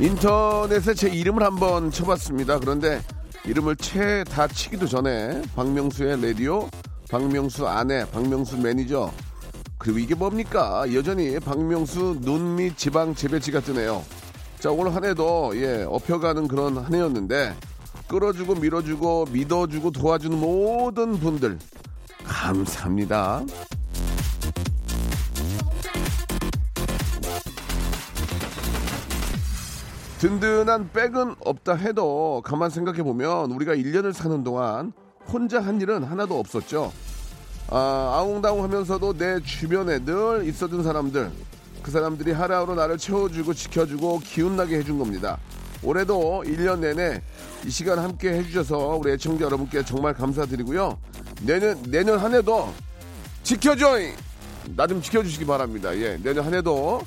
인터넷에 제 이름을 한번 쳐봤습니다. 그런데 이름을 채 다 치기도 전에 박명수의 라디오 박명수 아내 박명수 매니저. 그리고 이게 뭡니까? 여전히 박명수 눈밑 지방 재배치가 뜨네요. 자, 올 한 해도, 예, 업혀가는 그런 한 해였는데, 끌어주고, 밀어주고, 믿어주고, 도와주는 모든 분들, 감사합니다. 든든한 백은 없다 해도 가만 생각해 보면 우리가 1년을 사는 동안 혼자 한 일은 하나도 없었죠. 아, 아웅다웅 하면서도 내 주변에 늘 있어준 사람들, 그 사람들이 하루하루 나를 채워주고 지켜주고 기운나게 해준 겁니다. 올해도 1년 내내 이 시간 함께 해주셔서 우리 애청자 여러분께 정말 감사드리고요. 내년, 내년 한 해도 지켜줘! 나좀 지켜주시기 바랍니다. 예, 내년 한 해도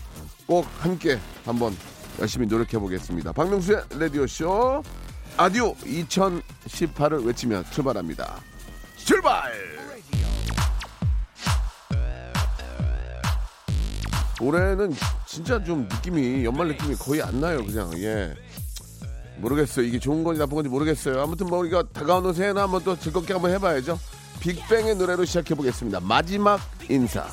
꼭 함께 한번 열심히 노력해 보겠습니다. 박명수의 라디오쇼. 아디오 2018을 외치며 출발합니다. 출발! 올해는 진짜 좀 느낌이 연말 느낌이 거의 안 나요 그냥. 예. 모르겠어요. 이게 좋은 건지 나쁜 건지 모르겠어요. 아무튼 뭐 우리가 다가오는 새해는 한번 또 즐겁게 한번 해봐야죠. 빅뱅의 노래로 시작해 보겠습니다. 마지막 인사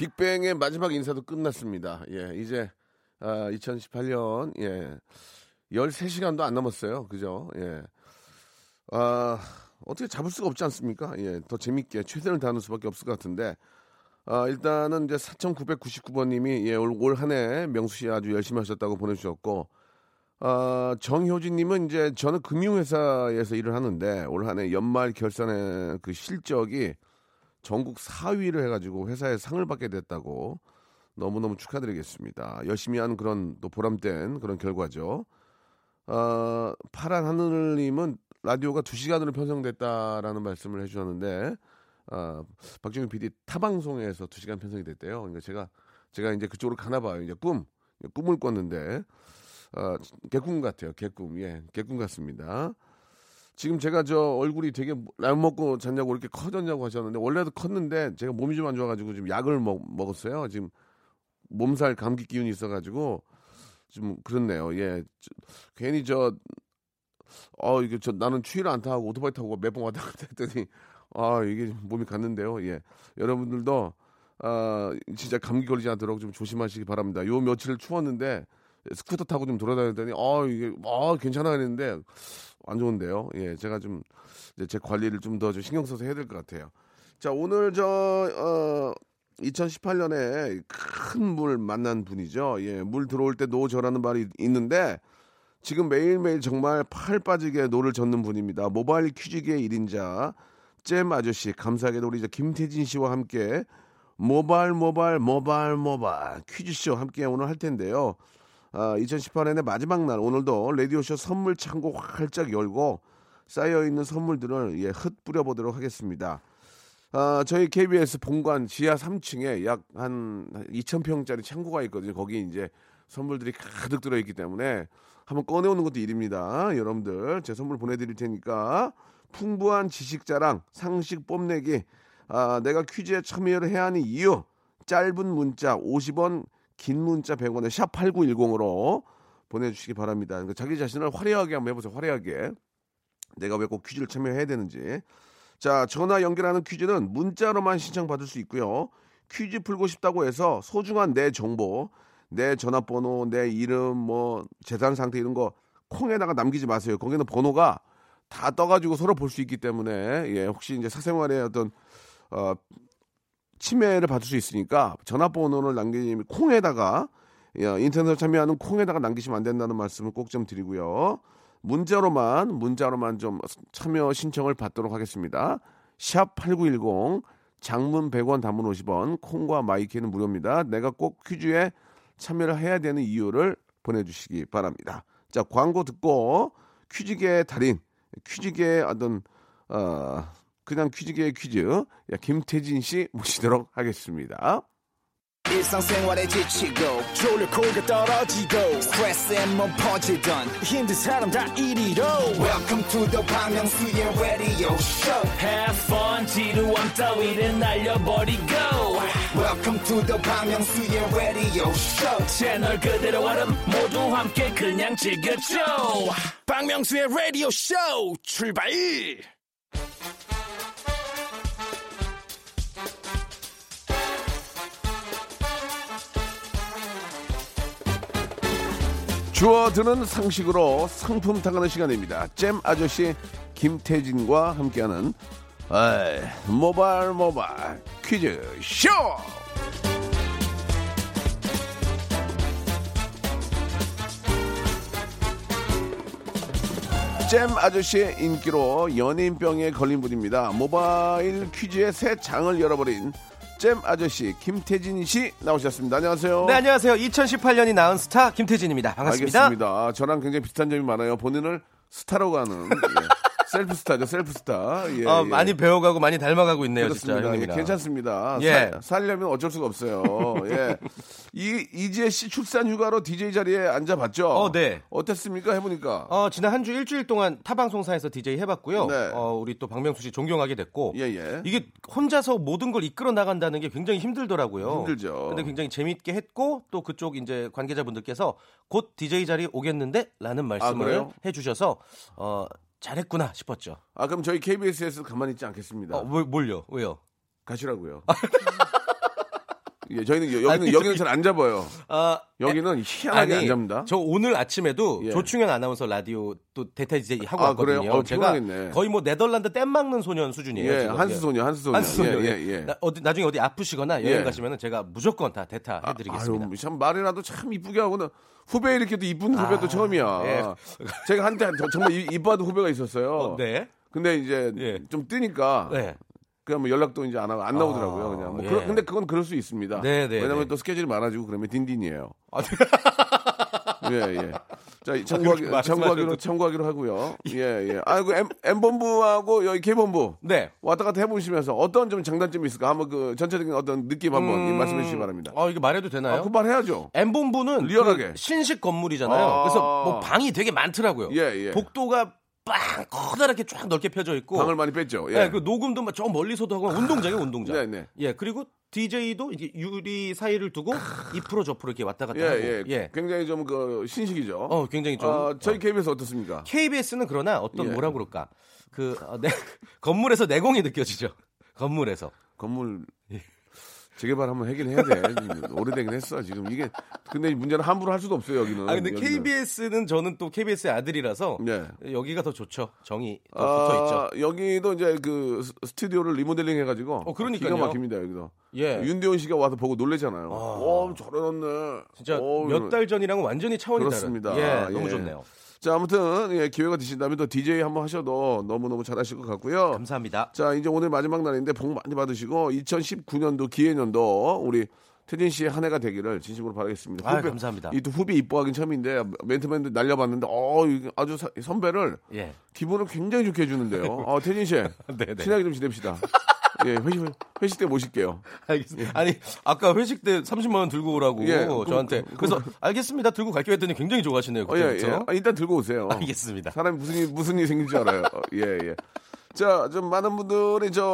빅뱅의 마지막 인사도 끝났습니다. 예 이제 아, 2018년 예. 13시간도 안 남았어요. 그죠? 예. 아, 어떻게 잡을 수가 없지 않습니까? 예, 더 재밌게 최선을 다하는 수밖에 없을 것 같은데, 아, 일단은 이제 4,999번 님이 예, 올 한 해 명수 씨 아주 열심히 하셨다고 보내 주셨고, 아, 정효진 님은 이제 저는 금융회사에서 일을 하는데 올 한 해 연말 결산의 그 실적이 전국 4위를 해가지고 회사에 상을 받게 됐다고 너무너무 축하드리겠습니다. 열심히 한 그런 또 보람된 그런 결과죠. 어, 파란 하늘님은 라디오가 2시간으로 편성됐다라는 말씀을 해주셨는데, 어, 박정희 PD 타방송에서 2시간 편성이 됐대요. 그러니까 제가, 제가 이제 그쪽으로 가나 봐요. 이제 꿈, 꿈을 꿨는데, 어, 개꿈 같아요. 개꿈. 예, 개꿈 같습니다. 지금 제가 저 얼굴이 되게 라면 먹고 잤냐고 이렇게 커졌냐고 하셨는데, 원래도 컸는데, 제가 몸이 좀 안 좋아가지고 지금 약을 먹, 먹었어요. 지금 몸살 감기 기운이 있어가지고, 좀 그렇네요. 예. 저, 괜히 저, 어, 이게 저 나는 추위를 안 타고 오토바이 타고 몇번 왔다 갔다 했더니, 아, 이게 몸이 갔는데요. 예. 여러분들도, 아, 진짜 감기 걸리지 않도록 좀 조심하시기 바랍니다. 요 며칠 추웠는데, 스쿠터 타고 좀 돌아다녔더니, 아, 이게, 아, 괜찮아 했는데, 안 좋은데요. 예. 제가 좀, 이제 제 관리를 좀 더 좀 신경 써서 해야 될 것 같아요. 자, 오늘 저, 어, 2018년에 큰 물 만난 분이죠. 예, 물 들어올 때 노 저으라는 말이 있는데 지금 매일매일 정말 팔 빠지게 노를 젓는 분입니다. 모바일 퀴즈계의 1인자 잼 아저씨 감사하게도 우리 이제 김태진 씨와 함께 모바일 모바일 모바일 모바일 퀴즈쇼 함께 오늘 할 텐데요. 아, 2018년의 마지막 날 오늘도 라디오쇼 선물 창고 활짝 열고 쌓여 있는 선물들을 예, 흩 뿌려보도록 하겠습니다. 아, 저희 KBS 본관 지하 3층에 약 한 2,000평짜리 창고가 있거든요. 거기 이제 선물들이 가득 들어있기 때문에 한번 꺼내오는 것도 일입니다. 여러분들 제 선물 보내드릴 테니까 풍부한 지식 자랑, 상식 뽐내기, 아, 내가 퀴즈에 참여를 해야 하는 이유, 짧은 문자 50원, 긴 문자 100원에 샵 8910으로 보내주시기 바랍니다. 그러니까 자기 자신을 화려하게 한번 해보세요. 화려하게. 내가 왜 꼭 퀴즈를 참여해야 되는지. 자, 전화 연결하는 퀴즈는 문자로만 신청받을 수 있고요. 퀴즈 풀고 싶다고 해서 소중한 내 정보, 내 전화번호, 내 이름, 뭐 재산 상태 이런 거 콩에다가 남기지 마세요. 거기는 번호가 다 떠가지고 서로 볼 수 있기 때문에 예, 혹시 이제 사생활에 어떤 어, 침해를 받을 수 있으니까 전화번호를 남기면 콩에다가 예, 인터넷 참여하는 콩에다가 남기시면 안 된다는 말씀을 꼭 좀 드리고요. 문자로만 문자로만 좀 참여 신청을 받도록 하겠습니다. 샵 8910 장문 100원 단문 50원 콩과 마이케이는 무료입니다. 내가 꼭 퀴즈에 참여를 해야 되는 이유를 보내주시기 바랍니다. 자 광고 듣고 퀴즈계의 달인 퀴즈계의 어떤 어, 그냥 퀴즈계의 퀴즈. 야, 김태진 씨 모시도록 하겠습니다. 일상생활에 지치고, 졸려 코가 떨어지고, 스트레스에 몸 퍼지던, 힘든 사람 다 이리로. welcome to the Bang Myung-soo's radio show. Have fun 지루함 따위를 날려버리고. Welcome to the Bang Myung-soo's radio show. 채널 그대로 얼음 모두 함께 그냥 즐겨줘. 박명수의 라디오 쇼 출발 주어드는 상식으로 상품 타가는 시간입니다. 잼 아저씨 김태진과 함께하는 모발 모발 퀴즈 쇼. 잼 아저씨의 인기로 연예인병에 걸린 분입니다. 모바일 퀴즈의 새 장을 열어버린 잼 아저씨 김태진 씨 나오셨습니다. 안녕하세요. 네, 안녕하세요. 2018년이 나은 스타 김태진입니다. 반갑습니다. 알겠습니다. 저랑 굉장히 비슷한 점이 많아요. 본인을 스타로 가는 예. 셀프 스타죠, 셀프 스타. 예, 어, 예. 많이 배워가고 많이 닮아가고 있네요, 진짜 그렇습니다. 예, 형님이랑. 괜찮습니다. 예. 살, 살려면 어쩔 수가 없어요. 예. 이 이지혜 씨 출산 휴가로 DJ 자리에 앉아봤죠. 어, 네. 어땠습니까? 해보니까. 어, 지난 한 주 일주일 동안 타 방송사에서 DJ 해봤고요. 네. 어, 우리 또 박명수 씨 존경하게 됐고. 예, 예. 이게 혼자서 모든 걸 이끌어 나간다는 게 굉장히 힘들더라고요. 힘들죠. 근데 굉장히 재밌게 했고 또 그쪽 이제 관계자분들께서 곧 DJ 자리에 오겠는데? 라는 말씀을 아? 해주셔서 어, 잘했구나 싶었죠. 아 그럼 저희 KBS에서 가만히 있지 않겠습니다. 어, 뭘, 뭘요? 왜요? 가시라고요. 예, 저희는 여- 여기는 아니, 여기는 잘 안 잡아요. 아, 여기는 희한하게 안 잡니다. 저 오늘 아침에도 예. 조충현 아나운서 라디오 또 대타 DJ 하고 아, 왔거든요. 그래요? 어, 제가 피곤하겠네. 거의 뭐 네덜란드 땜 막는 소년 수준이에요. 예, 지금. 한스소녀, 한스소녀. 한스소녀. 예, 예, 예, 예. 나, 어디, 나중에 어디 아프시거나 여행 예. 가시면 제가 무조건 다 대타 해 드리겠습니다. 아유, 참 말이라도 참 이쁘게 하고는 후배 이렇게도 이쁜 후배도 처음이야. 예. 제가 한때 한- 정말 이- 이뻐하던 후배가 있었어요. 어, 네. 근데 이제 예. 좀 뜨니까 네. 그냥 뭐 연락도 이제 안, 하고 안 나오더라고요. 아, 그냥 뭐 예. 그러- 근데 그건 그럴 수 있습니다. 네, 네, 왜냐면 네. 또 스케줄이 많아지고 그러면 딘딘이에요. 아, 네. 예, 예. 자, 참고하기, 참고하기로, 참고하기로 하고요. 예, 예. 아이고, M, M본부하고 여기 K본부. 네. 왔다 갔다 해보시면서 어떤 좀 장단점이 있을까? 한번 그 전체적인 어떤 느낌 한번 음, 말씀해 주시기 바랍니다. 어, 이거 말해도 되나요? 아, 그 말 해야죠. M본부는 리얼하게. 그 신식 건물이잖아요. 아. 그래서 뭐 방이 되게 많더라고요. 예, 예. 복도가 빵 커다랗게 쫙 넓게 펴져 있고 방을 많이 뺐죠. 예. 네, 그 녹음도 막 저 멀리서도 하고 운동장이에요, 운동장. 네, 네. 예, 그리고 DJ도 이게 유리 사이를 두고 입으로 저프로 이렇게 왔다 갔다 예, 하고. 예. 예. 굉장히 좀 그 신식이죠. 어, 굉장히 좀 아, 저희 KBS 어떻습니까? KBS는 그러나 어떤 예. 뭐라 그럴까? 그 어, 내, 건물에서 내공이 느껴지죠. 건물에서. 건물 재개발 한번 하긴 해야 돼. 오래되긴 했어. 지금 이게 근데 문제는 함부로 할 수도 없어요 여기는. 아 근데 여기는. KBS는 저는 또 KBS의 아들이라서 네. 여기가 더 좋죠. 정이 더 붙어 있죠. 아, 여기도 이제 그 스- 스튜디오를 리모델링 해가지고 어, 그러니까요. 기가 막힙니다 여기도. 예. 윤대원 씨가 와서 보고 놀래잖아요. 와 잘해놨네. 진짜 어, 몇달 전이랑은 완전히 차원이 그렇습니다. 다른. 예, 너무 예. 좋네요. 자 아무튼 예, 기회가 되신다면 또 DJ 한번 하셔도 너무 너무 잘하실 것 같고요. 감사합니다. 자 이제 오늘 마지막 날인데 복 많이 받으시고 2019년도 기해년도 우리 태진 씨의 한 해가 되기를 진심으로 바라겠습니다. 아유, 감사합니다. 이 또 후배 이뻐하긴 처음인데 멘트맨도 날려봤는데 어 아주 사- 선배를 예. 기분을 굉장히 좋게 해주는데요. 아 태진 씨 네네. 친하게 좀 지냅시다. 예 회식 회식 때 모실게요. 알겠습니다. 아니 아까 회식 때 30만 원 들고 오라고 예, 저한테 그- 그- 그 래서 알겠습니다 들고 갈게요 했더니 굉장히 좋아하시네요. 어, 예. 예. 아, 일단 들고 오세요. 알겠습니다. 사람이 무슨 일, 무슨 일이 생길 줄 알아요. 어, 예, 예. 자, 좀 많은 분들이 저,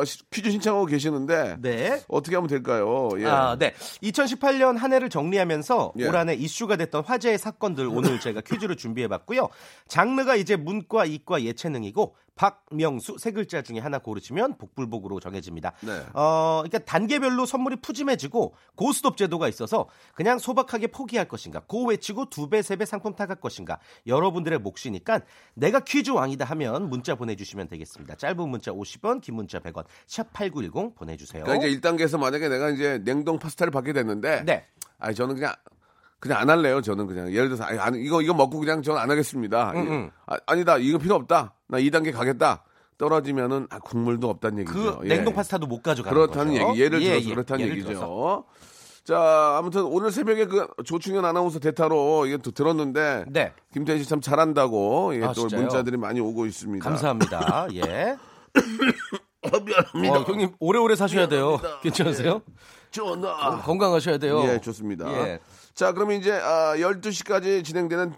어, 시- 퀴즈 신청하고 계시는데. 네. 어떻게 하면 될까요? 예. 아, 네. 2018년 한 해를 정리하면서 예. 올한해 이슈가 됐던 화제의 사건들 오늘 제가 퀴즈를 준비해 봤고요. 장르가 이제 문과, 이과, 예체능이고 박명수 세 글자 중에 하나 고르시면 복불복으로 정해집니다. 네. 어, 그러니까 단계별로 선물이 푸짐해지고 고스톱 제도가 있어서 그냥 소박하게 포기할 것인가, 고 외치고 두 배, 세 배 상품 타갈 것인가, 여러분들의 몫이니까 내가 퀴즈 왕이다 하면 문자 보내주시면 되겠습니다. 짧은 문자 50원, 긴 문자 100원, 샵 #8910 보내주세요. 그러니까 이제 1단계에서 만약에 내가 이제 냉동 파스타를 받게 됐는데 네. 아니 저는 그냥 그냥 안 할래요. 저는 그냥 예를 들어서 아니, 이거 이거 먹고 그냥 저는 안 하겠습니다. 음. 아, 아니다. 이거 필요 없다. 나 2단계 가겠다. 떨어지면은 아, 국물도 없다는 그 얘기죠. 예. 냉동 파스타도 못 가져가는 그렇다는 거죠. 얘기. 예를 예, 들어서 예. 그렇다는 예를 얘기죠. 들어서. 자, 아무튼 오늘 새벽에 그 조충현 아나운서 대타로 이게 또 들었는데 네. 김태희 씨참 잘한다고 예, 아, 또 진짜요? 문자들이 많이 오고 있습니다. 감사합니다. 예. 어, 미안합니다. 어, 형님 오래오래 사셔야 돼요. 괜찮으세요? 전화. 건강하셔야 돼요. 예, 좋습니다. 예. 자, 그러면 이제 아, 12시까지 진행되는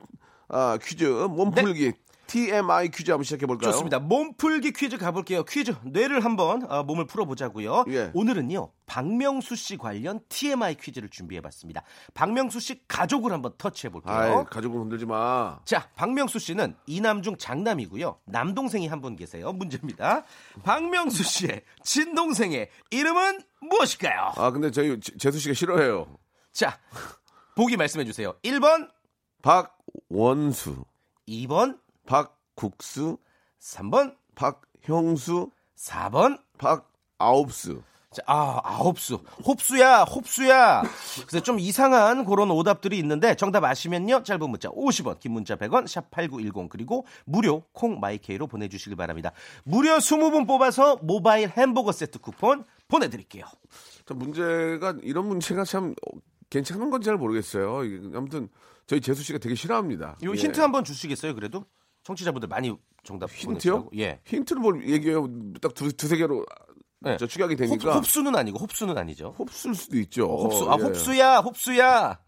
아, 퀴즈 몸풀기 TMI 퀴즈 한번 시작해 볼까요? 네. 좋습니다. 몸풀기 퀴즈 가볼게요. 퀴즈 뇌를 한번 어, 몸을 풀어보자고요. 예. 오늘은요 박명수 씨 관련 TMI 퀴즈를 준비해봤습니다. 박명수 씨 가족을 한번 터치해 볼게요. 아이, 가족은 흔들지 마. 자, 박명수 씨는 이남 중 장남이고요. 남동생이 한 분 계세요. 문제입니다. 박명수 씨의 친동생의 이름은 무엇일까요? 아, 근데 저희 제- 재수 씨가 싫어해요. 자, 보기 말씀해 주세요. 1번, 박원수, 2번, 박국수, 3번, 박형수, 4번. 박아홉수. 자, 아, 아홉수. 홉수야, 홉수야. 그래서 좀 이상한 그런 오답들이 있는데 정답 아시면요. 짧은 문자 50원, 긴 문자 100원, 샵 8910 그리고 무료 콩 마이케이로 보내 주시길 바랍니다. 무려 20분 뽑아서 모바일 햄버거 세트 쿠폰 보내 드릴게요. 자, 문제가 이런 문제가 참 어, 괜찮은 건지 잘 모르겠어요. 아무튼 저희 재수 씨가 되게 싫어합니다. 요 예. 힌트 한번 주시겠어요? 그래도 청취자분들 많이 정답 힌트요? 예. 힌트를 뭘 얘기해요? 딱 두, 두세 개로 네. 저 추격이 홉, 되니까 홉 수는 아니고 홉수는 아니죠. 홉수일 수도 있죠. 홉수. 아, 예. 홉수야, 홉수야.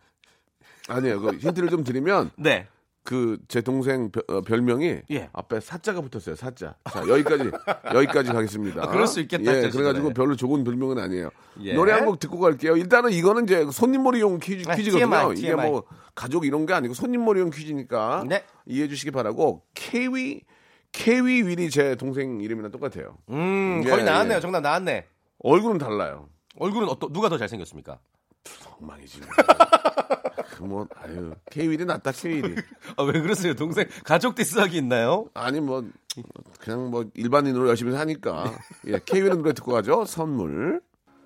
아니에요. 그 힌트를 좀 드리면 네. 그 제 동생 별, 어, 별명이 예. 앞에 사자가 붙었어요. 사자. 자 여기까지 여기까지 가겠습니다. 아, 그럴 수 있겠다, 예, 저 그래 가지고 시절에. 별로 좋은 별명은 아니에요. 예. 노래 한 곡 듣고 갈게요. 일단은 이거는 이제 손님몰이용 퀴즈, 아, 퀴즈거든요. TMI, 이게 TMI. 뭐 가족 이런 게 아니고 손님몰이용 퀴즈니까 네. 이해해 주시기 바라고 케위 케위 윌이 제 동생 이름이랑 똑같아요. 음, 예, 거의 나왔네요. 예. 정답 나왔네. 얼굴은 달라요. 얼굴은 어떠, 누가 더 잘생겼습니까? 엉망이지. 그뭐 아유 케이윌이 낫다 케이윌이. 아, 왜 그러세요? 동생 가족 디스하기 있나요? 아니 뭐 그냥 뭐 일반인으로 열심히 사니까 예, 케이윌은 노래 듣고 가죠 선물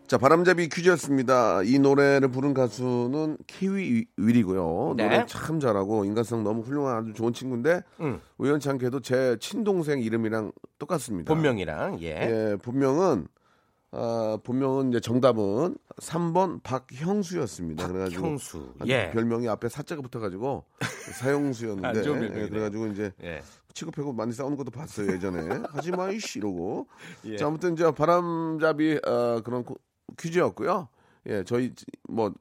자 바람잡이 퀴즈였습니다 이 노래를 부른 가수는 케이윌 윌이고요 네. 노래 참 잘하고 인간성 너무 훌륭한 아주 좋은 친구인데 음. 우연치 않게도 제 친동생 이름이랑 똑같습니다 본명이랑 예. 예 본명은 아, 본명은 이제 정답은 3번 박형수였습니다. 그래가지고 박형수. 예. 별명이 앞에 사자가 붙어가지고 사형수였는데 예. 그래가지고 이제 예. 치고패고 많이 싸우는 것도 봤어요 예전에 하지마 이씨 이러고 예. 자 아무튼 이제 바람잡이 어, 그런 코- 퀴즈였고요 예 저희 뭐,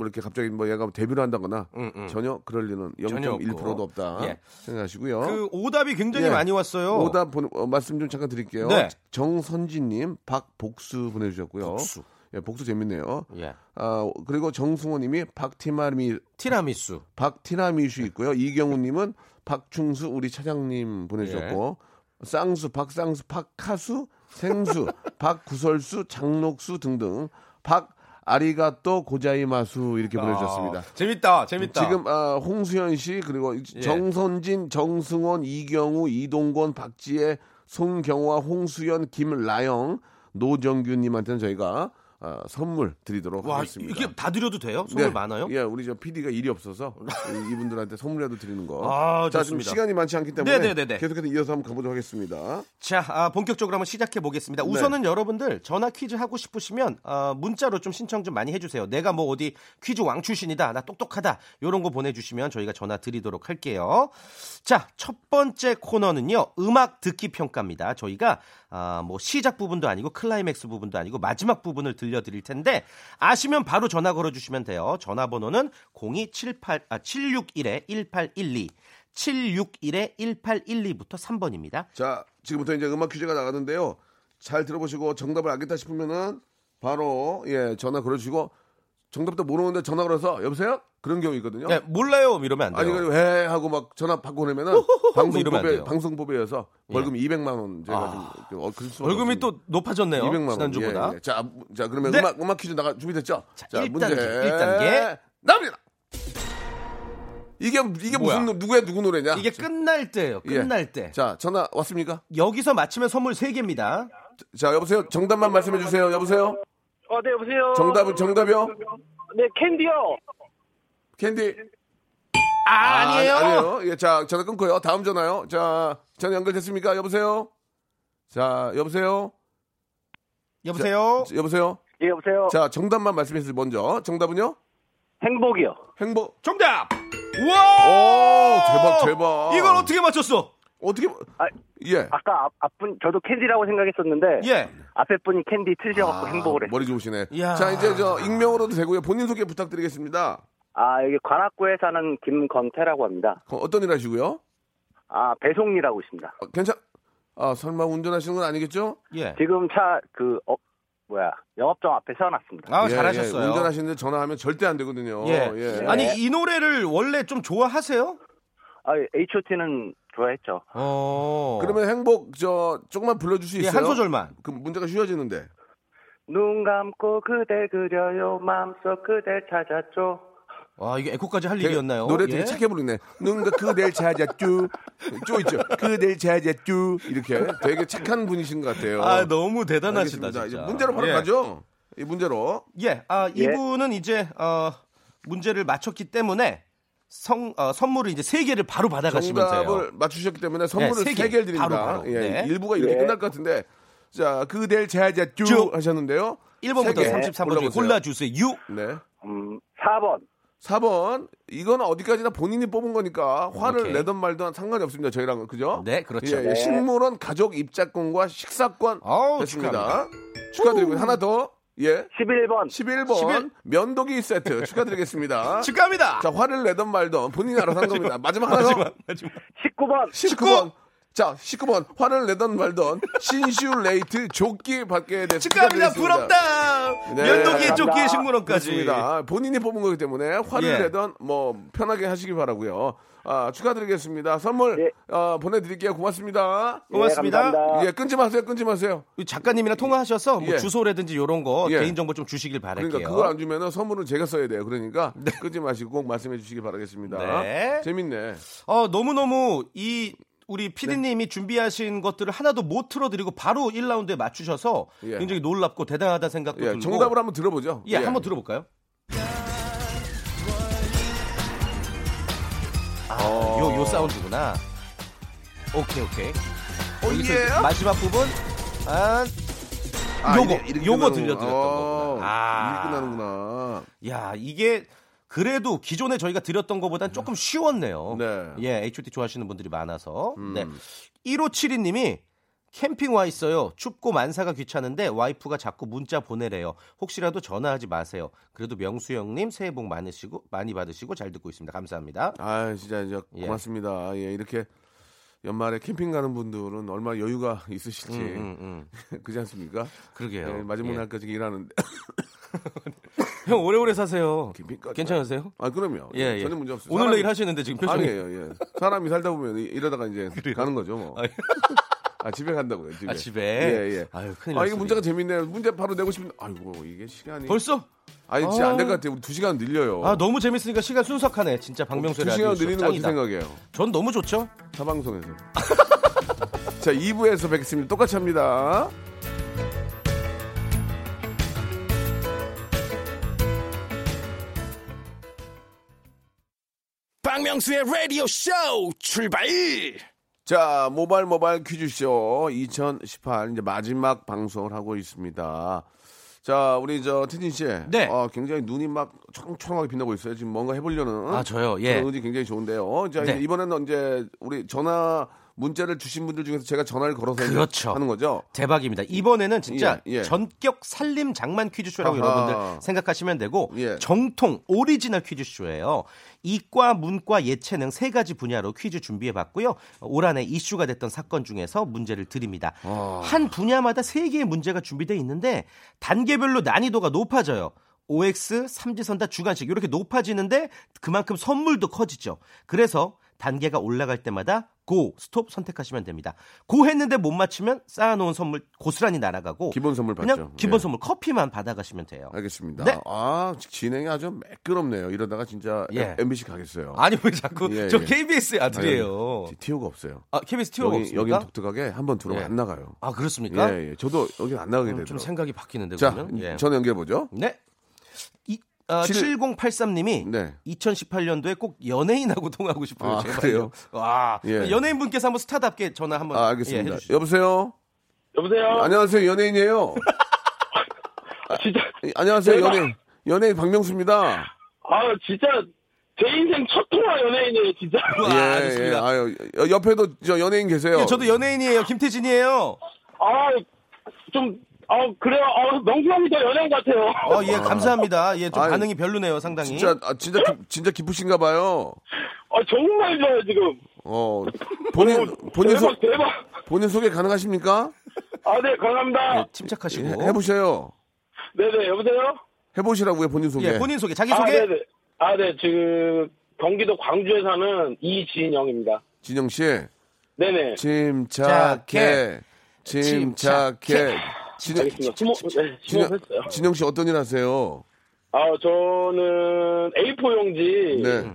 뭐 이렇게 갑자기 뭐 얘가 데뷔를 한다거나 음, 음. 전혀 그럴 리는 전혀 0.1%도 없고. 없다 예. 생각하시고요 그 오답이 굉장히 예. 많이 왔어요. 오답 보내, 어, 말씀 좀 잠깐 드릴게요 네. 정선지님 박복수 보내주셨고요 복수. 예, 복수 재밌네요 예. 아 그리고 정승호님이 박티마미 티라미수. 박티라미슈 있고요. 이경우님은 박충수 우리 차장님 보내주셨고 예. 쌍수 박쌍수 박카수 생수 박구설수 장록수 등등 박 아리가 또 고자이마수 이렇게 보내주셨습니다. 아, 재밌다. 재밌다. 지금 아, 홍수현 씨 그리고 예. 정선진, 정승원, 이경우, 이동건, 박지혜, 송경화, 홍수연, 김라영, 노정규님한테는 저희가 아, 선물 드리도록 와, 하겠습니다. 이게 다 드려도 돼요? 선물 네. 많아요? 예, 우리 저 PD가 일이 없어서 이- 이분들한테 선물이라도 드리는 거. 아, 자, 지금. 시간이 많지 않기 때문에 네네네네. 계속해서 이어서 한번 가보도록 하겠습니다. 자, 아, 본격적으로 한번 시작해 보겠습니다. 네. 우선은 여러분들 전화 퀴즈 하고 싶으시면 아, 문자로 좀 신청 좀 많이 해주세요. 내가 뭐 어디 퀴즈 왕 출신이다, 나 똑똑하다 이런 거 보내주시면 저희가 전화 드리도록 할게요. 자, 첫 번째 코너는요 음악 듣기 평가입니다. 저희가 아, 뭐 시작 부분도 아니고 클라이맥스 부분도 아니고 마지막 부분을 들려드릴 텐데 아시면 바로 전화 걸어주시면 돼요. 전화번호는 0278 아, 761에 1812. 761에 1812부터 3번입니다. 자, 지금부터 이제 음악 퀴즈가 나가는데요. 잘 들어보시고 정답을 알겠다 싶으면은 바로 예 전화 걸어주시고 정답도 모르는데 전화 걸어서 여보세요? 그런 경우 있거든요. 네, 몰라요 이러면 안 아니 돼요. 그왜 하고 막 전화 받고 이러면 안 방송법에 돼요. 방송법에여서 벌금 200만 원 제가 아. 좀 어, 그럴 수밖에 월급이 없습니다. 또 높아졌네요. 200만 원. 지난주보다. 예, 예. 자, 자 그러면 네. 음악 음악 퀴즈 나가 준비됐죠? 자, 1단계, 1단계. 나옵니다. 이게 이게 뭐야? 무슨 노- 누구의 누구 노래냐? 이게 끝날 때예요. 예. 끝날 때. 자, 전화 왔습니까? 여기서 맞히면 선물 3개입니다. 자, 여보세요. 정답만 말씀해 주세요. 여보세요. 어, 네, 여보세요. 정답은 정답이요? 네, 캔디요. 캔디. 아, 아니에요. 아니에요. 예, 자, 전화 끊고요. 다음 전화요. 자, 전화 연결됐습니까? 여보세요. 자, 여보세요. 여보세요. 자, 여보세요. 예, 여보세요. 자, 정답만 말씀해 주세요. 먼저. 정답은요? 행복이요. 행복. 정답. 우와! 오, 대박, 대박. 이걸 어떻게 맞췄어? 어떻게 아, 예. 아까 앞, 앞분, 저도 캔디라고 생각했었는데, 예. 앞에 분이 캔디 틀려갖고 행복을 했어요. 머리 좋으시네. 이야. 자, 이제 저 익명으로도 되고요. 본인 소개 부탁드리겠습니다. 아, 여기 관악구에 사는 김건태라고 합니다. 어, 어떤 일 하시고요? 아, 배송 일하고 있습니다. 어, 괜찮 아, 설마 운전하시는 건 아니겠죠? 예. 지금 차, 그, 어, 뭐야, 영업장 앞에 세워놨습니다. 아, 예, 잘하셨어요. 예, 운전하시는데 전화하면 절대 안 되거든요. 예. 예. 아니, 이 노래를 원래 좀 좋아하세요? 아, H.O.T.는 좋아했죠. 어. 그러면 행복 저 조금만 불러줄 수 예, 있어요? 한 소절만. 그 문제가 쉬워지는데. 눈 감고 그댈 그려요, 마음속 그댈 찾았죠. 와, 이게 에코까지 할 일이었나요? 노래 되게 예? 착해 부르네. 누군가 그댈 찾았쭈. 쪼 있죠. 그댈 찾았쭈. 이렇게 되게 착한 분이신 것 같아요. 아, 너무 대단하시다, 알겠습니다. 진짜. 이제 문제로 바로 예. 가죠. 이 문제로. 예, 아, 예. 이분은 이제, 어, 문제를 맞췄기 때문에 성, 어, 선물을 이제 세 개를 바로 받아가시면 정답을 돼요. 맞추셨기 때문에 선물을 세세 개. 개를 드립니다. 바로, 바로. 예, 네. 일부가 이렇게 예. 끝날 것 같은데. 자, 그댈 찾았쭈 쭉. 하셨는데요. 1번부터 세개 33번 중에. 골라주세요. 6. 네. 음, 4번. 4번. 이건 어디까지나 본인이 뽑은 거니까 화를 오케이. 내던 말던 상관이 없습니다. 저희랑 그죠? 네, 그렇죠. 예, 예. 식물원 가족 입장권과 식사권 어우, 됐습니다. 축하드리고요. 하나 더. 예. 11번. 11번 11. 면도기 세트 축하드리겠습니다. 축하합니다. 자, 화를 내던 말던 본인이 알아서 한 겁니다. 마지막 하나 더. 마지막, 마지막. 19번. 19번. 자, 19번. 화를 내던 말던 신슈레이트 조끼 받게 됐습니다. 축하합니다. 부럽다. 네. 감사합니다. 조끼에 식물원까지. 그렇습니다. 본인이 뽑은 거기 때문에 화를 예. 내던 뭐 편하게 하시기 바라고요. 아, 축하드리겠습니다. 선물 예. 어, 보내드릴게요. 고맙습니다. 고맙습니다. 예. 예, 끊지 마세요. 끊지 마세요. 이 작가님이랑 통화하셔서 뭐 예. 주소라든지 이런 거 예. 개인정보 좀 주시길 바랄게요. 그러니까 그걸 안 주면은 선물은 제가 써야 돼요. 그러니까 끊지 마시고 꼭 말씀해 주시기 바라겠습니다. 네. 재밌네. 어, 너무너무 이 우리 피디님이 준비하신 것들을 하나도 못 틀어드리고 바로 1라운드에 맞추셔서 예. 굉장히 놀랍고 대단하다 생각도 예, 들고 정답을 한번 들어보죠. 예, 한번 들어볼까요? 요, 요 사운드구나. 오케이, 오케이. 여기서 이제 예. 마지막 부분, 아, 아, 요거, 이렇게 요거 끝나는구나. 들려드렸던 어, 거구나. 아. 이렇게 끝나는구나. 야, 이게 그래도 기존에 저희가 드렸던 것보단 조금 쉬웠네요. 네. 음. 예, H.O.T 좋아하시는 분들이 많아서. 네. 1572님이 캠핑 와 있어요. 춥고 만사가 귀찮은데 와이프가 자꾸 문자 보내래요. 혹시라도 전화하지 마세요. 그래도 명수 형님 새해 복 많으시고 많이 받으시고 잘 듣고 있습니다. 감사합니다. 아, 진짜 이제 예. 고맙습니다. 예, 이렇게 연말에 캠핑 가는 분들은 얼마나 여유가 있으실지 음, 음, 음. 그지 않습니까? 그러게요. 예, 마지막 예. 날까지 일하는데 형 오래오래 사세요. 캠핑까지. 괜찮으세요? 아, 그럼요. 예, 예. 전혀 문제 없어요. 오늘 사람이- 내일 하시는데 지금 표정이 아니에요. 예. 사람이 살다 보면 이- 이러다가 이제 가는 거죠, 뭐. 아, 아, 집에 간다고요, 집에. 아, 집에. 예, 예. 아유, 큰일 아, 이게. 문제가 재밌네요. 문제 바로 내고 싶은데, 아이고, 이게 시간이. 벌써? 아니, 진짜 안 될것 아. 같아요. 우리 두 시간 늘려요. 아 너무 재밌으니까 시간 순삭하네. 진짜 박명수 두 라디오 시간 쇼 늘리는 거 어떻게 짱이다. 생각해요? 전 너무 좋죠. 타방송에서. 자, 2부에서 뵙겠습니다. 똑같이 합니다. 박명수의 라디오 쇼 출발 자, 모바일 모바일 퀴즈쇼 2018 이제 마지막 방송을 하고 있습니다. 자, 우리 저 태진 씨, 네. 어, 굉장히 눈이 막 초롱초롱하게 빛나고 있어요. 지금 뭔가 해보려는 아 저요. 예. 의지 굉장히 좋은데요. 자, 네. 이제 이번에는 이제 우리 전화 문자를 주신 분들 중에서 제가 전화를 걸어서 그렇죠. 하는 거죠. 대박입니다. 이번에는 진짜 예, 예. 전격 살림 장만 퀴즈쇼라고 아하. 여러분들 생각하시면 되고 예. 정통 오리지널 퀴즈쇼예요. 이과, 문과, 예체능 세 가지 분야로 퀴즈 준비해 봤고요. 올 한해 이슈가 됐던 사건 중에서 문제를 드립니다. 아. 한 분야마다 세 개의 문제가 준비되어 있는데 단계별로 난이도가 높아져요. OX, 삼지선다, 주관식 이렇게 높아지는데 그만큼 선물도 커지죠. 그래서 단계가 올라갈 때마다 고, 스톱 선택하시면 됩니다. 고 했는데 못 맞추면 쌓아놓은 선물 고스란히 날아가고 기본 선물 그냥 받죠. 기본 예. 선물 커피만 받아가시면 돼요. 알겠습니다. 네. 아 진행이 아주 매끄럽네요. 이러다가 진짜 예. MBC 가겠어요. 아니 왜 자꾸 예, 저 예. KBS의 아들이에요. 아니, 티오가 없어요. 아 KBS 티오가 여기 없습니까? 여기는 독특하게 한번 들어오면 예. 안 나가요. 아 그렇습니까? 예, 예. 저도 여기 안 나가게 음, 되더라고요. 좀 생각이 바뀌는데 자, 그러면 예. 전화 연결해 보죠. 네. 이, 어, 칠- 7083님이 네. 2018년도에 꼭 연예인하고 통하고 싶어요. 아, 제발요. 그래요? 와, 예. 연예인분께서 한번 스타답게 전화 한번 아, 예, 알겠습니다. 해주시죠. 여보세요. 여보세요? 안녕하세요, 연예인이에요. 진짜, 예, 안녕하세요, 대박. 연예인. 연예인 박명수입니다. 아, 진짜, 제 인생 첫 통화 연예인이에요, 진짜. 와, 예, 예. 아유, 여- 옆에도 저 연예인 계세요. 예, 저도 연예인이에요. 김태진이에요. 아, 좀, 아, 그래요. 아, 명수 형이 더 연예인 같아요. 어, 예, 감사합니다. 예, 좀 아이, 반응이 별로네요, 상당히. 진짜, 아, 진짜, 기, 진짜 기쁘신가 봐요. 아, 정말 좋아요, 지금. 어, 본인, 어, 본인 소, 대박, 대박. 본인 소개 가능하십니까? 아, 네, 감사합니다. 예, 침착하시고. 해- 해보세요. 네네, 여보세요? 해보시라고요, 본인 소개. 예, 본인 소개, 자기 아, 소개. 네네. 아, 네, 지금, 경기도 광주에 사는 이진영입니다. 진영 씨, 네네. 침착해. 침착해. 진영, 알겠습니다. 수모, 네, 진영, 수모했어요. 진영 씨 어떤 일 하세요? 아, 저는 A4 용지 네.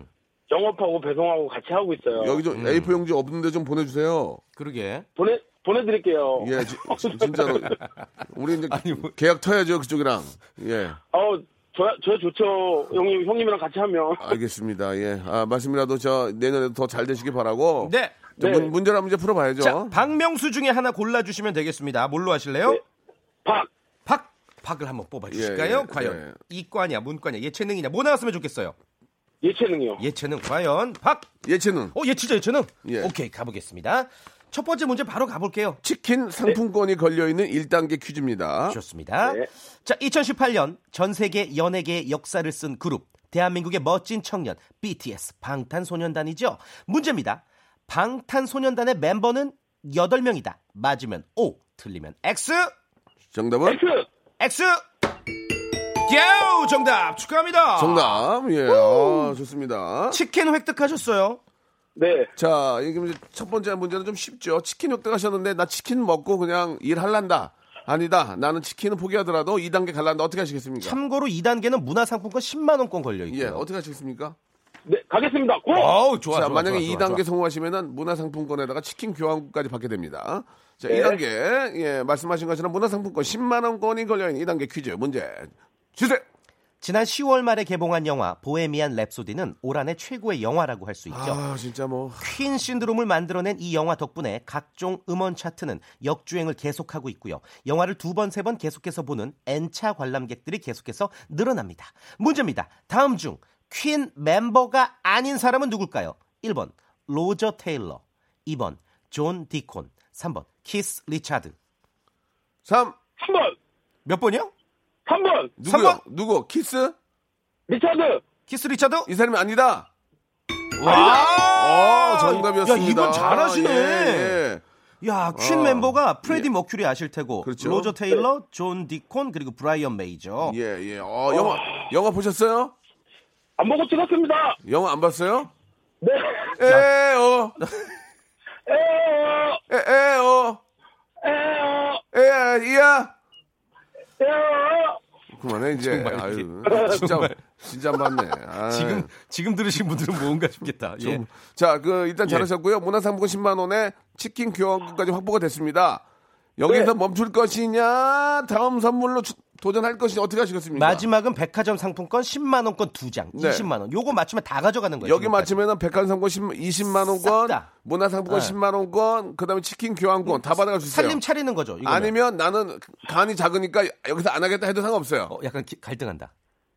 영업하고 배송하고 같이 하고 있어요. 여기 좀 A4 용지 없는데 좀 보내주세요. 그러게. 보내 보내드릴게요. 예, 지- 지- 진짜로. 우리 이제 아니, 뭐- 계약 터야죠, 그쪽이랑. 예, 어, 저, 저 좋죠. 형님, 형님이랑 같이 하면. 알겠습니다. 예. 아, 말씀이라도 저 내년에도 더 잘 되시길 바라고. 네. 저 네. 문, 문제를 한번 이제 풀어봐야죠. 자, 박명수 중에 하나 골라주시면 되겠습니다. 뭘로 하실래요? 네. 박, 박! 박을 한번 뽑아주실까요? 예, 예, 과연 예. 이과냐, 문과냐, 예체능이냐, 뭐 나왔으면 좋겠어요? 예체능이요. 예체능 과연 박! 예체능. 어, 예, 진짜 예체능? 예. 오케이, 가보겠습니다. 첫 번째 문제 바로 가볼게요. 치킨 상품권이 걸려있는 1단계 퀴즈입니다. 좋습니다. 네. 자, 2018년 전 세계 연예계의 역사를 쓴 그룹, 대한민국의 멋진 청년, BTS, 방탄소년단이죠. 문제입니다. 방탄소년단의 멤버는 8명이다. 맞으면 O, 틀리면 X, 정답은? X! X! 야우! 정답! 축하합니다! 정답. 예. 아, 좋습니다. 치킨 획득하셨어요. 네. 자, 이게 이제 첫 번째 문제는 좀 쉽죠. 치킨 획득하셨는데 나 치킨 먹고 그냥 일할란다. 아니다. 나는 치킨은 포기하더라도 2단계 갈란다. 어떻게 하시겠습니까? 참고로 2단계는 문화상품권 10만 원권 걸려 있고요. 예, 어떻게 하시겠습니까? 네, 가겠습니다. 고! 어우, 좋아, 자, 좋아, 만약에 좋아, 2단계 좋아. 성공하시면은 문화상품권에다가 치킨 교환까지 받게 됩니다. 자, 네. 2단계. 예, 말씀하신 것처럼 문화상품권 10만원권이 걸려있는 2단계 퀴즈 문제 주세요. 지난 10월 말에 개봉한 영화 보헤미안 랩소디는 올 한해 최고의 영화라고 할 수 있죠. 아, 진짜 뭐. 퀸 신드롬을 만들어낸 이 영화 덕분에 각종 음원 차트는 역주행을 계속하고 있고요. 영화를 두 번, 세 번 계속해서 보는 N차 관람객들이 계속해서 늘어납니다. 문제입니다. 다음 중 퀸 멤버가 아닌 사람은 누굴까요? 1번 로저 테일러, 2번 존 디콘, 3번 키스 리차드. 3. 3번! 몇 번이요? 3번! 누구요? 삼 번. 누구? 키스? 리차드! 키스 리차드? 이 사람이 아니다. 와! 어, 정답이었습니다. 야, 이건 잘하시네. 예, 예. 야, 퀸 어. 멤버가 프레디 머큐리 아실 테고, 그렇죠. 로저 테일러, 존 디콘, 그리고 브라이언 메이죠. 예, 예. 어, 영화, 영화 보셨어요? 안 보고 찍었습니다! 영화 안 봤어요? 네! 에어, 에어! 에, 에어, 에어! 에, 이야. 에어! 그만해, 이제. 정말, 아유, 진짜, 진짜 안 봤네. 아. 지금, 지금 들으신 분들은 뭔가 싶겠다. 예. 좀- 자, 그, 일단 잘하셨고요. 문화상품권 10만 원에 치킨 교환권까지 확보가 됐습니다. 여기서 네. 멈출 것이냐, 다음 선물로 주- 도전할 것이냐, 어떻게 하시겠습니까? 마지막은 백화점 상품권 10만 원권 2장, 네. 20만 원. 요거 맞추면 다 가져가는 거예요. 여기. 맞추면은 백화점상권 20만 싹 원권, 다. 문화 상품권 네. 10만 원권, 그다음에 치킨 교환권 다 받아갈 수 있어요. 살림 차리는 거죠. 이거는. 아니면 나는 간이 작으니까 여기서 안 하겠다 해도 상관없어요. 어, 약간 기- 갈등한다.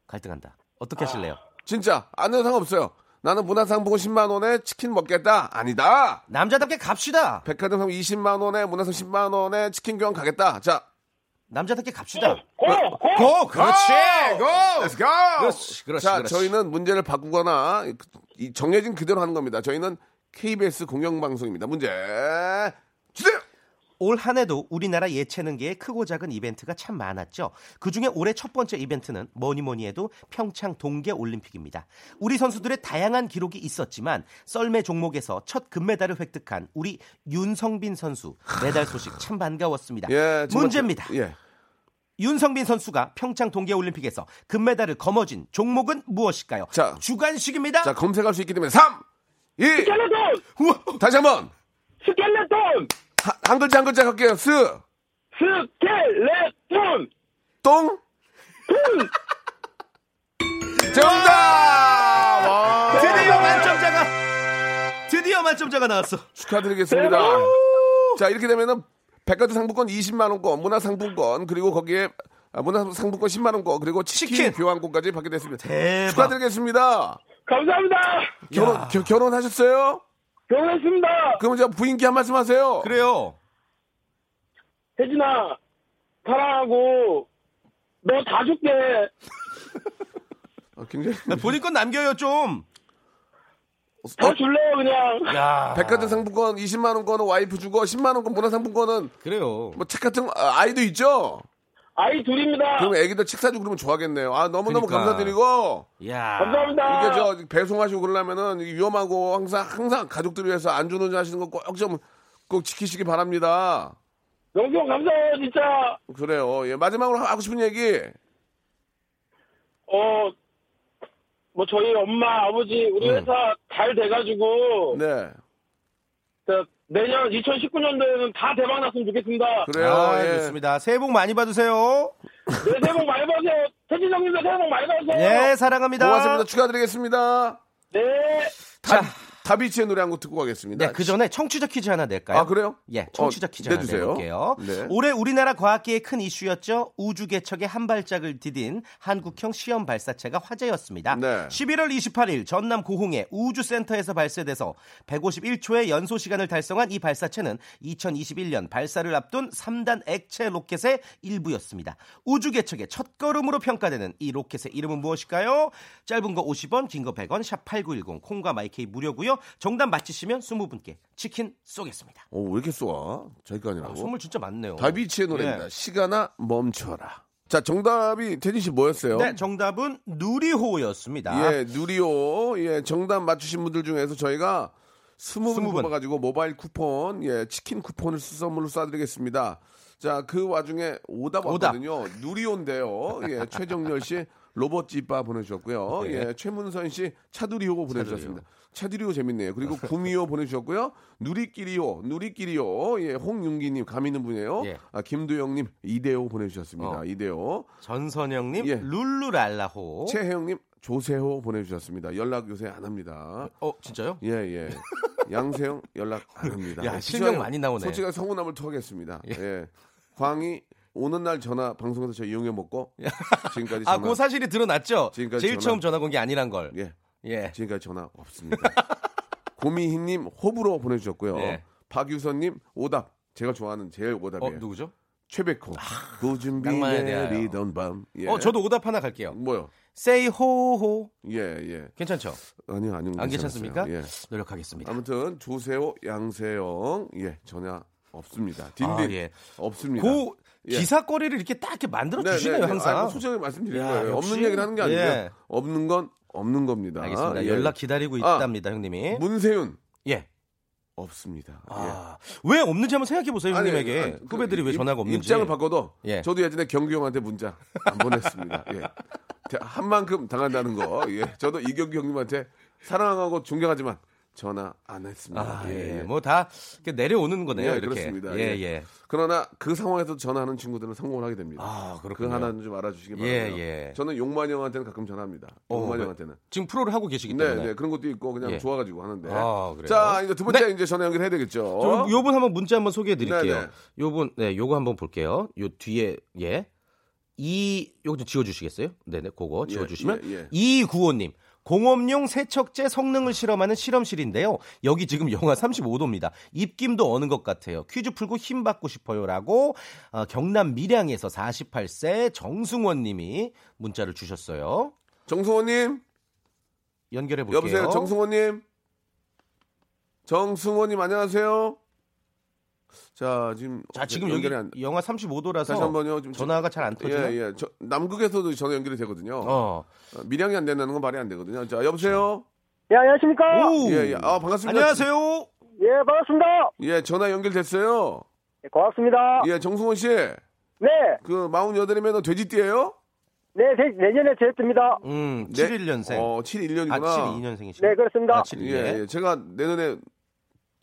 갈등한다. 어떻게 하실래요? 진짜 안 해도 상관없어요. 나는 문화상품권 10만 원에 치킨 먹겠다. 아니다. 남자답게 갑시다. 백화점 상품 20만 원에 문화상 10만 원에 치킨 교환 가겠다. 자, 남자답게 갑시다. 고! 고! 고! 그렇지! 고! Let's go. 그렇지, 그렇지, 자, 그렇지. 저희는 문제를 바꾸거나 이 정해진 그대로 하는 겁니다. 저희는 KBS 공영방송입니다. 문제. 올 한 해도 우리나라 예체능계에 크고 작은 이벤트가 참 많았죠. 그 중에 올해 첫 번째 이벤트는 뭐니 뭐니 해도 평창 동계 올림픽입니다. 우리 선수들의 다양한 기록이 있었지만 썰매 종목에서 첫 금메달을 획득한 우리 윤성빈 선수 메달 소식 참 반가웠습니다. 예, 문제입니다. 저- 예. 윤성빈 선수가 평창 동계 올림픽에서 금메달을 거머쥔 종목은 무엇일까요? 자. 주관식입니다. 자, 검색할 수 있기 때문에 3, 2, 스켈레톤! 다시 한 번. 스켈레톤! 한, 한 글자 한 글자 갈게요. 스, 스켈레톤! 똥, 정답! 와, 드디어 만점자가 드디어 만점자가 나왔어. 축하드리겠습니다. 자, 이렇게 되면은 백화점 상품권 20만 원권, 문화 상품권, 그리고 거기에 아, 문화 상품권 10만 원권, 그리고 치킨, 치킨. 교환권까지 받게 됐습니다. 대박. 축하드리겠습니다. 감사합니다! 결혼 겨- 결혼하셨어요? 결혼했습니다! 그럼 저 부인께 한 말씀 하세요. 그래요. 혜진아, 사랑하고, 너 다 줄게. 아, 굉장히 본인 건 남겨요 좀. 다 줄래요, 그냥. 야. 백화점 상품권 20만 원권은 와이프 주고 10만 원권 문화 상품권은 그래요. 뭐 책 같은 거, 아, 아이도 있죠. 아이 둘입니다. 그럼 애기들 책 사주고 그러면 좋아하겠네요. 아 너무 너무 그러니까. 감사드리고 야. 감사합니다. 이게 저 배송하시고 그러려면은 위험하고 항상 항상 가족들 위해서 안전운전 하시는 거 꼭 좀 꼭 지키시기 바랍니다. 영수 형 감사해요, 진짜. 그래요. 예 마지막으로 하고 싶은 얘기. 어, 뭐 저희 엄마, 아버지, 우리 회사 잘 돼가지고, 네저 내년 2019년도에는 다 대박 났으면 좋겠습니다. 그래요. 아, 예. 좋습니다. 새해 복 많이 받으세요. 네, 새해 복 많이 받으세요. 태진 형님도 새해 복 많이 받으세요. 네, 사랑합니다. 고맙습니다. 축하드리겠습니다. 네. 자, 다비치의 노래 한 곡 듣고 가겠습니다. 네, 그 전에 청취자 퀴즈 하나 낼까요? 아, 그래요? 예, 청취자 어, 퀴즈 하나 내주세요. 내볼게요. 네. 올해 우리나라 과학계의 큰 이슈였죠. 우주 개척의 한 발짝을 디딘 한국형 시험 발사체가 화제였습니다. 네. 11월 28일 전남 고흥의 우주센터에서 발사돼서 151초의 연소 시간을 달성한 이 발사체는 2021년 발사를 앞둔 3단 액체 로켓의 일부였습니다. 우주 개척의 첫 걸음으로 평가되는 이 로켓의 이름은 무엇일까요? 짧은 거 50원, 긴 거 100원, 샵 8910, 콩과 마이K 무료고요. 정답 맞히시면 20분께 치킨 쏘겠습니다. 오, 왜 이렇게 쏘아? 저희가 아니라고. 아, 선물 진짜 많네요. 다비치의 노래입니다. 예. 시간아 멈춰라. 자, 정답이 태진 씨 뭐였어요? 네, 정답은 누리호였습니다. 예, 누리오. 예, 정답 맞추신 분들 중에서 저희가 20분 스무 분. 뽑아가지고 모바일 쿠폰, 예, 치킨 쿠폰을 선물로 쏴드리겠습니다. 자, 그 와중에 오답 오답. 왔거든요. 누리오인데요. 예, 최정렬 씨 로봇집바 보내주셨고요. 네. 예, 최문선 씨 차두리오 보내주셨습니다. 차두리오 재밌네요. 그리고 구미오 보내주셨고요. 누리끼리오, 누리끼리오. 예, 홍윤기님 감 있는 분이에요. 예. 아, 김도영님 이대호 보내주셨습니다. 어. 이대호. 전선영님 예. 룰루랄라호. 최혜영님 조세호 보내주셨습니다. 연락 요새 안 합니다. 어, 진짜요? 예, 예. 양세형 연락 안 합니다. 야, 실명 많이 나오네. 솔직히 서운함을 토하겠습니다. 예. 광희 오는 날 전화 방송에서 저 이용해 먹고 지금까지 전화 아, 그 사실이 드러났죠? 지금까지 제일 전화- 처음 전화 건 게 아니란 걸. 예. 예. 지금까지 전화 없습니다. 고미희님 호불호 보내주셨고요. 네. 박유선님 오답 제가 좋아하는 제일 어, 오답이에요. 누구죠? 최백호 그 준비 낭만에 대하여. 내리던 밤. 예. 어, 저도 오답 하나 갈게요. 뭐요? Say 호호. 예, 예. 괜찮죠? 아니요, 아니요. 안. 괜찮습니까? 예. 노력하겠습니다. 아무튼 조세호, 양세형 예 전화 없습니다. 딘딘 아, 예. 없습니다. 그 예. 기사거리를 이렇게 딱 이렇게 만들어 주시네요, 항상. 아, 솔직하게 말씀드린 야, 거예요. 없는 얘기를 하는 게 아니고요. 예. 없는 건 없는 겁니다. 알겠습니다. 예. 연락 기다리고 아, 있답니다, 형님이. 문세윤 예. 없습니다. 아, 왜 없는지 한번 생각해 보세요, 예. 아니, 형님에게. 아니, 그 후배들이 왜 입- 전화가 없는지. 입장을 바꿔도 예. 저도 예전에 경규 형한테 문자 안 보냈습니다. 예. 한 만큼 당한다는 거. 예. 저도 이경규 형님한테 사랑하고 존경하지만 전화 안 했습니다. 아, 예, 예. 예. 뭐다 내려오는 거네요, 예, 이렇게. 그렇습니다. 예, 예. 예. 그러나 그 상황에서 전화하는 친구들은 성공을 하게 됩니다. 아, 그 그렇군요. 하나는 좀 알아주시기 예, 바랍니다. 예. 저는 용만 형한테는 가끔 전화합니다. 어, 용만 왜? 형한테는. 지금 프로를 하고 계시기 네, 때문에. 네 그런 것도 있고 그냥 예. 좋아가지고 하는데. 아, 그래요? 자 이제 두 번째 이제 전화 연결해야 되겠죠. 저 요분 한번 문자 한번 소개해 드릴게요. 네, 네. 요분 네, 요거 한번 볼게요. 요 뒤에 예. 이 요거 좀 지워 주시겠어요? 네, 네. 그거 지워 주시면 예, 예. 이구호 님. 공업용 세척제 성능을 실험하는 실험실인데요. 여기 지금 영하 35도입니다. 입김도 어는 것 같아요. 퀴즈 풀고 힘 받고 싶어요라고 어, 경남 밀양에서 48세 정승원 님이 문자를 주셨어요. 정승호님 연결해 볼게요. 여보세요, 정승호님. 정승호님 안녕하세요. 자, 지금 자, 지금 여기 연결이 안 영하 35도라서 다시 한번요. 좀 전화가 잘 안 터지네. 예, 예. 저, 남극에서도 전화 연결이 되거든요. 어. 어, 밀양이 안 된다는 건 말이 안 되거든요. 자, 여보세요? 예, 안녕하십니까? 오. 예, 예. 아, 반갑습니다. 안녕하세요. 예, 반갑습니다. 예, 전화 연결됐어요. 예, 고맙습니다. 예, 정승원 씨. 네, 그 48이면 돼지띠예요? 네, 내- 내년에 제입니다. 음, 네? 71년생. 어, 71년이구나. 아, 72년생이시네. 네, 그렇습니다. 아, 71. 예, 예. 제가 내년에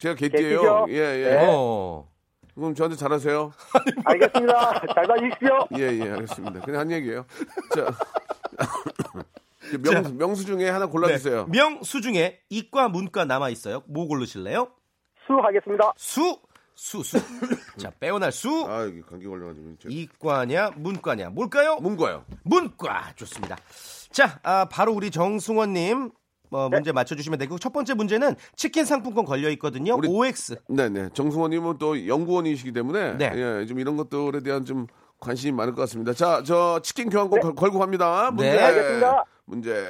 제가 개띠예요. 개띠죠? 예, 예. 네. 어. 그럼 저한테 잘하세요. 알겠습니다. 잘 봐주십시오. 예, 예, 알겠습니다. 그냥 한 얘기예요. 자. 그 명, 명수 중에 하나 골라주세요. 네. 명수 중에 이과 문과 남아 있어요. 뭐 고르실래요? 수 하겠습니다. 수, 수, 수. 자, 빼어날 수. 아, 이게 감기 걸려가지고. 저- 이과냐, 문과냐. 뭘까요? 문과요. 문과. 좋습니다. 자, 아, 바로 우리 정승원님. 어, 문제 맞춰주시면 되고 첫 번째 문제는 치킨 상품권 걸려 있거든요. 우리- OX. 네네. 정승원님은 또 연구원이시기 때문에 네. 예, 좀 이런 것들에 대한 좀 관심이 많을 것 같습니다. 자, 저 치킨 교환권 걸- 걸고 갑니다. 문제, 네. 알겠습니다. 문제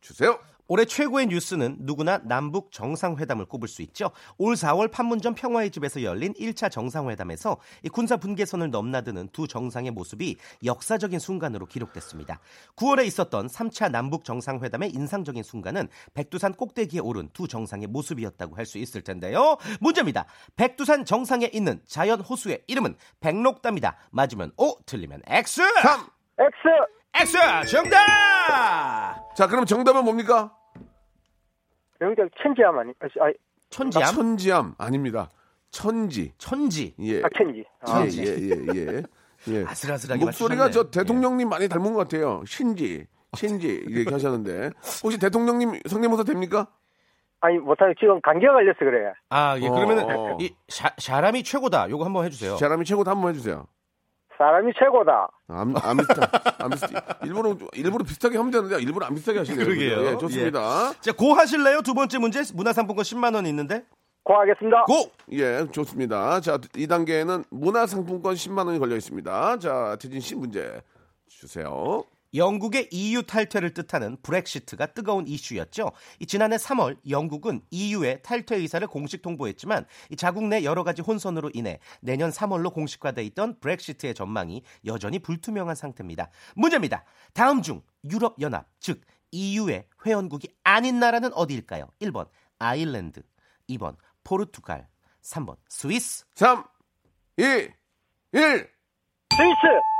주세요. 올해 최고의 뉴스는 누구나 남북 정상회담을 꼽을 수 있죠. 올 4월 판문점 평화의 집에서 열린 1차 정상회담에서 이 군사 분계선을 넘나드는 두 정상의 모습이 역사적인 순간으로 기록됐습니다. 9월에 있었던 3차 남북 정상회담의 인상적인 순간은 백두산 꼭대기에 오른 두 정상의 모습이었다고 할 수 있을 텐데요. 문제입니다. 백두산 정상에 있는 자연 호수의 이름은 백록담이다. 맞으면 O, 틀리면 X. 3. X! X 정답. 자, 그럼 정답은 뭡니까? 명절 천지암 아니, 아, 아, 천지암, 천지암 아닙니다. 천지. 천지. 예. 아, 천지. 아, 천지. 예, 예, 예. 예. 아슬아슬하게 목소리가 맞추셨네. 저 대통령님 많이 닮은 것 같아요. 신지, 신지 이렇게 하셨는데 혹시 대통령님 성대모사 됩니까? 아니, 못하고 지금 감기가 걸려서 그래. 아, 예. 그러면은 어, 어. 이 샤, 샤람이 최고다. 요거 한번 해주세요. 사람이 최고다 한번 해주세요. 사람이 최고다. 안, 안 비슷하, 안 비슷, 일부러, 일부러 비슷하게 하면 되는데, 일부러 안 비슷하게 하시네요. 그러게요. 예, 좋습니다. 자, 고 하실래요? 두 번째 문제 문화상품권 10만 원 있는데. 고 하겠습니다. 고. 예, 좋습니다. 자, 이 단계에는 문화상품권 10만 원이 걸려 있습니다. 자, 태진 씨 문제 주세요. 영국의 EU 탈퇴를 뜻하는 브렉시트가 뜨거운 이슈였죠. 이 지난해 3월 영국은 EU의 탈퇴 의사를 공식 통보했지만 이 자국 내 여러 가지 혼선으로 인해 내년 3월로 공식화돼 있던 브렉시트의 전망이 여전히 불투명한 상태입니다. 문제입니다. 다음 중 유럽 연합 즉 EU의 회원국이 아닌 나라는 어디일까요? 1번 아일랜드, 2번 포르투갈, 3번 스위스. 3, 2, 1. 스위스!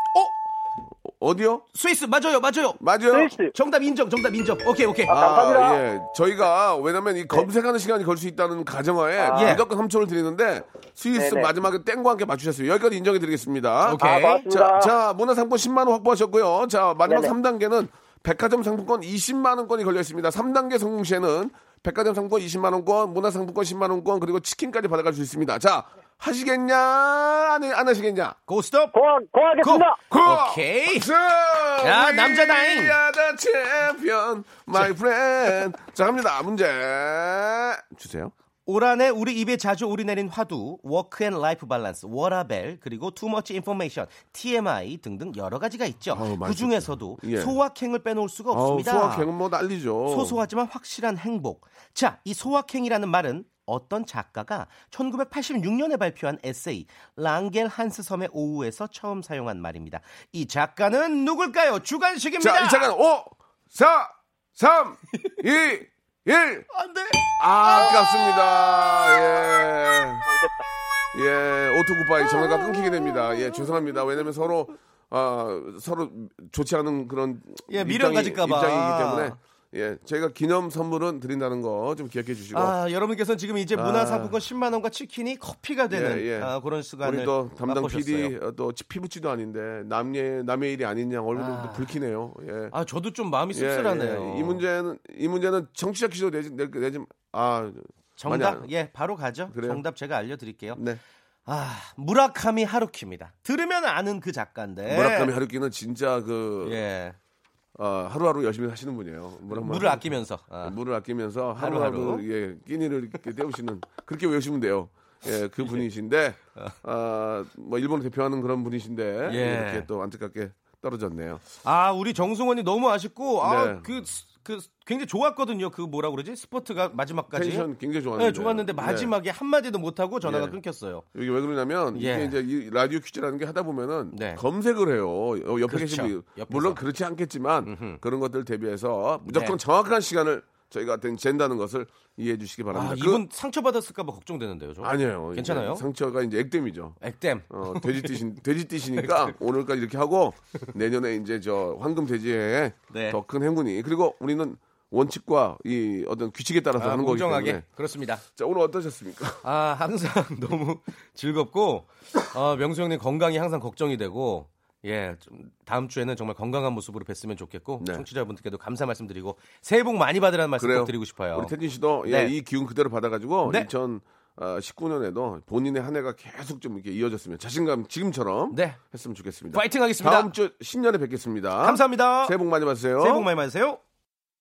어디요? 스위스 맞아요, 맞아요. 맞아요? 스위스! 정답 인정, 정답 인정. 오케이, 오케이. 아, 감사합니다. 예. 저희가, 왜냐면 이 검색하는 시간이 걸 수 있다는 가정하에 예. 무조건 3초를 드리는데, 스위스 네네. 마지막에 땡과 함께 맞추셨어요. 여기까지 인정해 드리겠습니다. 오케이. 아, 고맙습니다. 자, 자, 문화상품 10만 원 확보하셨고요. 자, 마지막 네네. 3단계는 백화점 상품권 20만 원권이 걸려 있습니다. 3단계 성공 시에는 백화점 상품권 20만 원권, 문화상품권 10만 원권, 그리고 치킨까지 받아갈 수 있습니다. 자, 하시겠냐? 안, 해- 안 하시겠냐? 고스톱. 고, 고 하겠습니다. 고! 오케이. 야, 남자다잉. The champion, my friend. 자, 갑니다. 문제 주세요. 올 한해 우리 입에 자주 오르내린 화두, work and life balance, 워라밸, 그리고 too much information, TMI 등등 여러 가지가 있죠. 많이 그 중에서도 예. 소확행을 빼놓을 수가 없습니다. 소확행은 뭐 난리죠. 소소하지만 확실한 행복. 자, 이 소확행이라는 말은 어떤 작가가 1986년에 발표한 에세이 랑겔 한스 섬의 오후에서 처음 사용한 말입니다. 이 작가는 누굴까요? 주간식입니다. 자, 이 잠깐 5, 4, 3, 2, 1. 안 돼. 아, 아깝습니다. 예. 예, 오토굿바이 전화가 끊기게 됩니다. 예, 죄송합니다. 왜냐면 서로 아, 서로 좋지 않은 그런 예, 미련 가질까봐. 입장이기 때문에 예, 저희가 기념 선물은 드린다는 거 좀 기억해 주시고 아, 여러분께서는 지금 이제 문화상품권 10만 원과 치킨이 커피가 되는 예, 예. 아, 그런 시간을 우리 또 담당. PD 어, 또 피부치도 아닌데 남의 남의 일이 양 얼굴도 아. 불키네요. 예. 아, 저도 좀 마음이 예, 씁쓸하네요. 예. 이 문제는 이 문제는 정치적 퀴즈 내지 내, 내지 아 정답 안- 예 바로 가죠. 그래요? 정답 제가 알려 드릴게요. 네. 아 무라카미 하루키입니다. 들으면 아는 그 작가인데. 무라카미 하루키는 진짜 그 예 어, 하루하루 열심히 하시는 분이에요. 물 물을 아끼면서. 아. 물을 아끼면서 하루하루. 하루하루 예 끼니를 이렇게 때우시는 그렇게 외우시면 돼요. 예, 그 분이신데 아 뭐 일본을 대표하는 그런 분이신데 예. 이렇게 또 안타깝게 떨어졌네요. 아 우리 정승원이 너무 아쉽고 네. 아 그 그 굉장히 좋았거든요. 그 뭐라 그러지? 스포트가 마지막까지. 텐션 굉장히 좋았는데. 네, 좋았는데 마지막에 한 마디도 못 하고 전화가 예. 끊겼어요. 이게 왜 그러냐면 예. 이게 이제 이 라디오 퀴즈라는 게 하다 보면은 네. 검색을 해요. 어, 옆에 그렇죠. 계신 분. 물론 그렇지 않겠지만 그런 것들 대비해서 무조건 네. 정확한 시간을 저희가 된- 잰다는 것을 이해해 주시기 바랍니다. 아, 그- 이분 상처 받았을까봐 걱정되는데요. 저. 아니에요. 괜찮아요? 상처가 이제 액땜이죠. 액땜. 어, 돼지 띠신 돼지 띠시니까 오늘까지 이렇게 하고 내년에 이제 저 황금 돼지에 네. 더큰 행운이 그리고 우리는 원칙과 이 어떤 규칙에 따라서 아, 하는 거기. 때문에 그렇습니다. 자 오늘 어떠셨습니까? 아, 항상 너무 즐겁고, 어, 명수 형님 건강이 항상 걱정이 되고, 예, 좀 다음 주에는 정말 건강한 모습으로 뵀으면 좋겠고, 네. 청취자분들께도 감사 말씀드리고, 새해 복 많이 받으라는 말씀. 꼭 드리고 싶어요. 우리 태진 씨도 예, 네. 이 기운 그대로 받아가지고 네. 2019년에도 본인의 한 해가 계속 좀 이렇게 이어졌으면 자신감 지금처럼 네. 했으면 좋겠습니다. 파이팅 하겠습니다. 다음 주 신년에 뵙겠습니다. 감사합니다. 새해 복 많이 받으세요. 새해 복 많이 받으세요.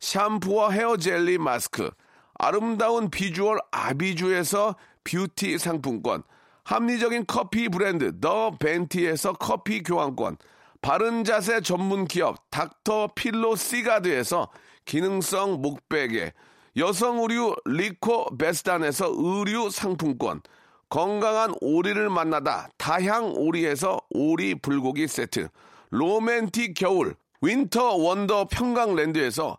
샴푸와 헤어 젤리 마스크, 아름다운 비주얼 아비주에서 뷰티 상품권, 합리적인 커피 브랜드 더 벤티에서 커피 교환권, 바른 자세 전문 기업 닥터 필로 시가드에서 기능성 목베개, 여성 의류 리코 베스단에서 의류 상품권, 건강한 오리를 만나다 다향 오리에서 오리 불고기 세트, 로맨틱 겨울 winter wonder 평강랜드에서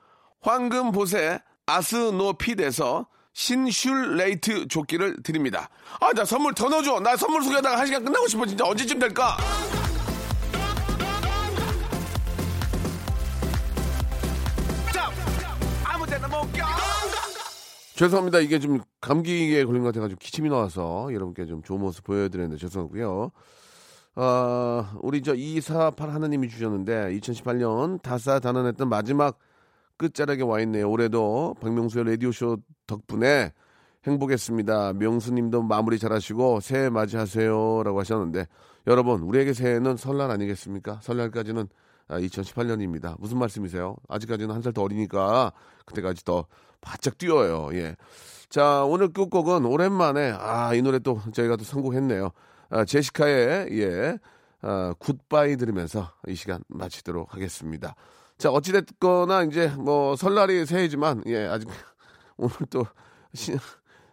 황금보세 아스노핏에서 신슐레이트 조끼를 드립니다. 아, 나 선물 더 넣어줘. 나 선물 소개하다가 한 시간 끝나고 싶어. 진짜 언제쯤 될까? 죄송합니다. 이게 좀 감기에 걸린 것 같아가지고 기침이 나와서 여러분께 좀 좋은 모습 보여드렸는데 죄송하고요. 아, 우리 저 248 하나님이 주셨는데 2018년 다사다난했던 마지막 끝자락에 와 있네요. 올해도 박명수의 라디오쇼 덕분에 행복했습니다. 명수님도 마무리 잘하시고 새해 맞이하세요 라고 하셨는데 여러분 우리에게 새해는 설날 아니겠습니까? 설날까지는 2018년입니다. 무슨 말씀이세요? 아직까지는 한 살 더 어리니까 그때까지 더 바짝 뛰어요. 예. 자 오늘 끝곡은 오랜만에 아 이 노래 또 저희가 또 선곡했네요. 아, 제시카의 예 아, 굿바이 들으면서 이 시간 마치도록 하겠습니다. 자 어찌됐거나 이제 뭐 설날이 새해지만 예 아직 오늘 또 신,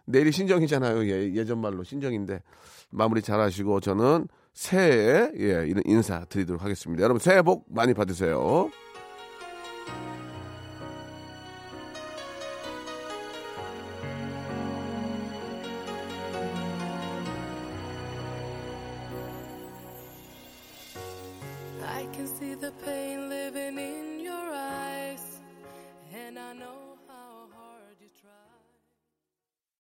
내일이 신정이잖아요. 예, 예전 말로 신정인데 마무리 잘 하시고 저는 새해에 예, 이런 인사 드리도록 하겠습니다. 여러분 새해 복 많이 받으세요.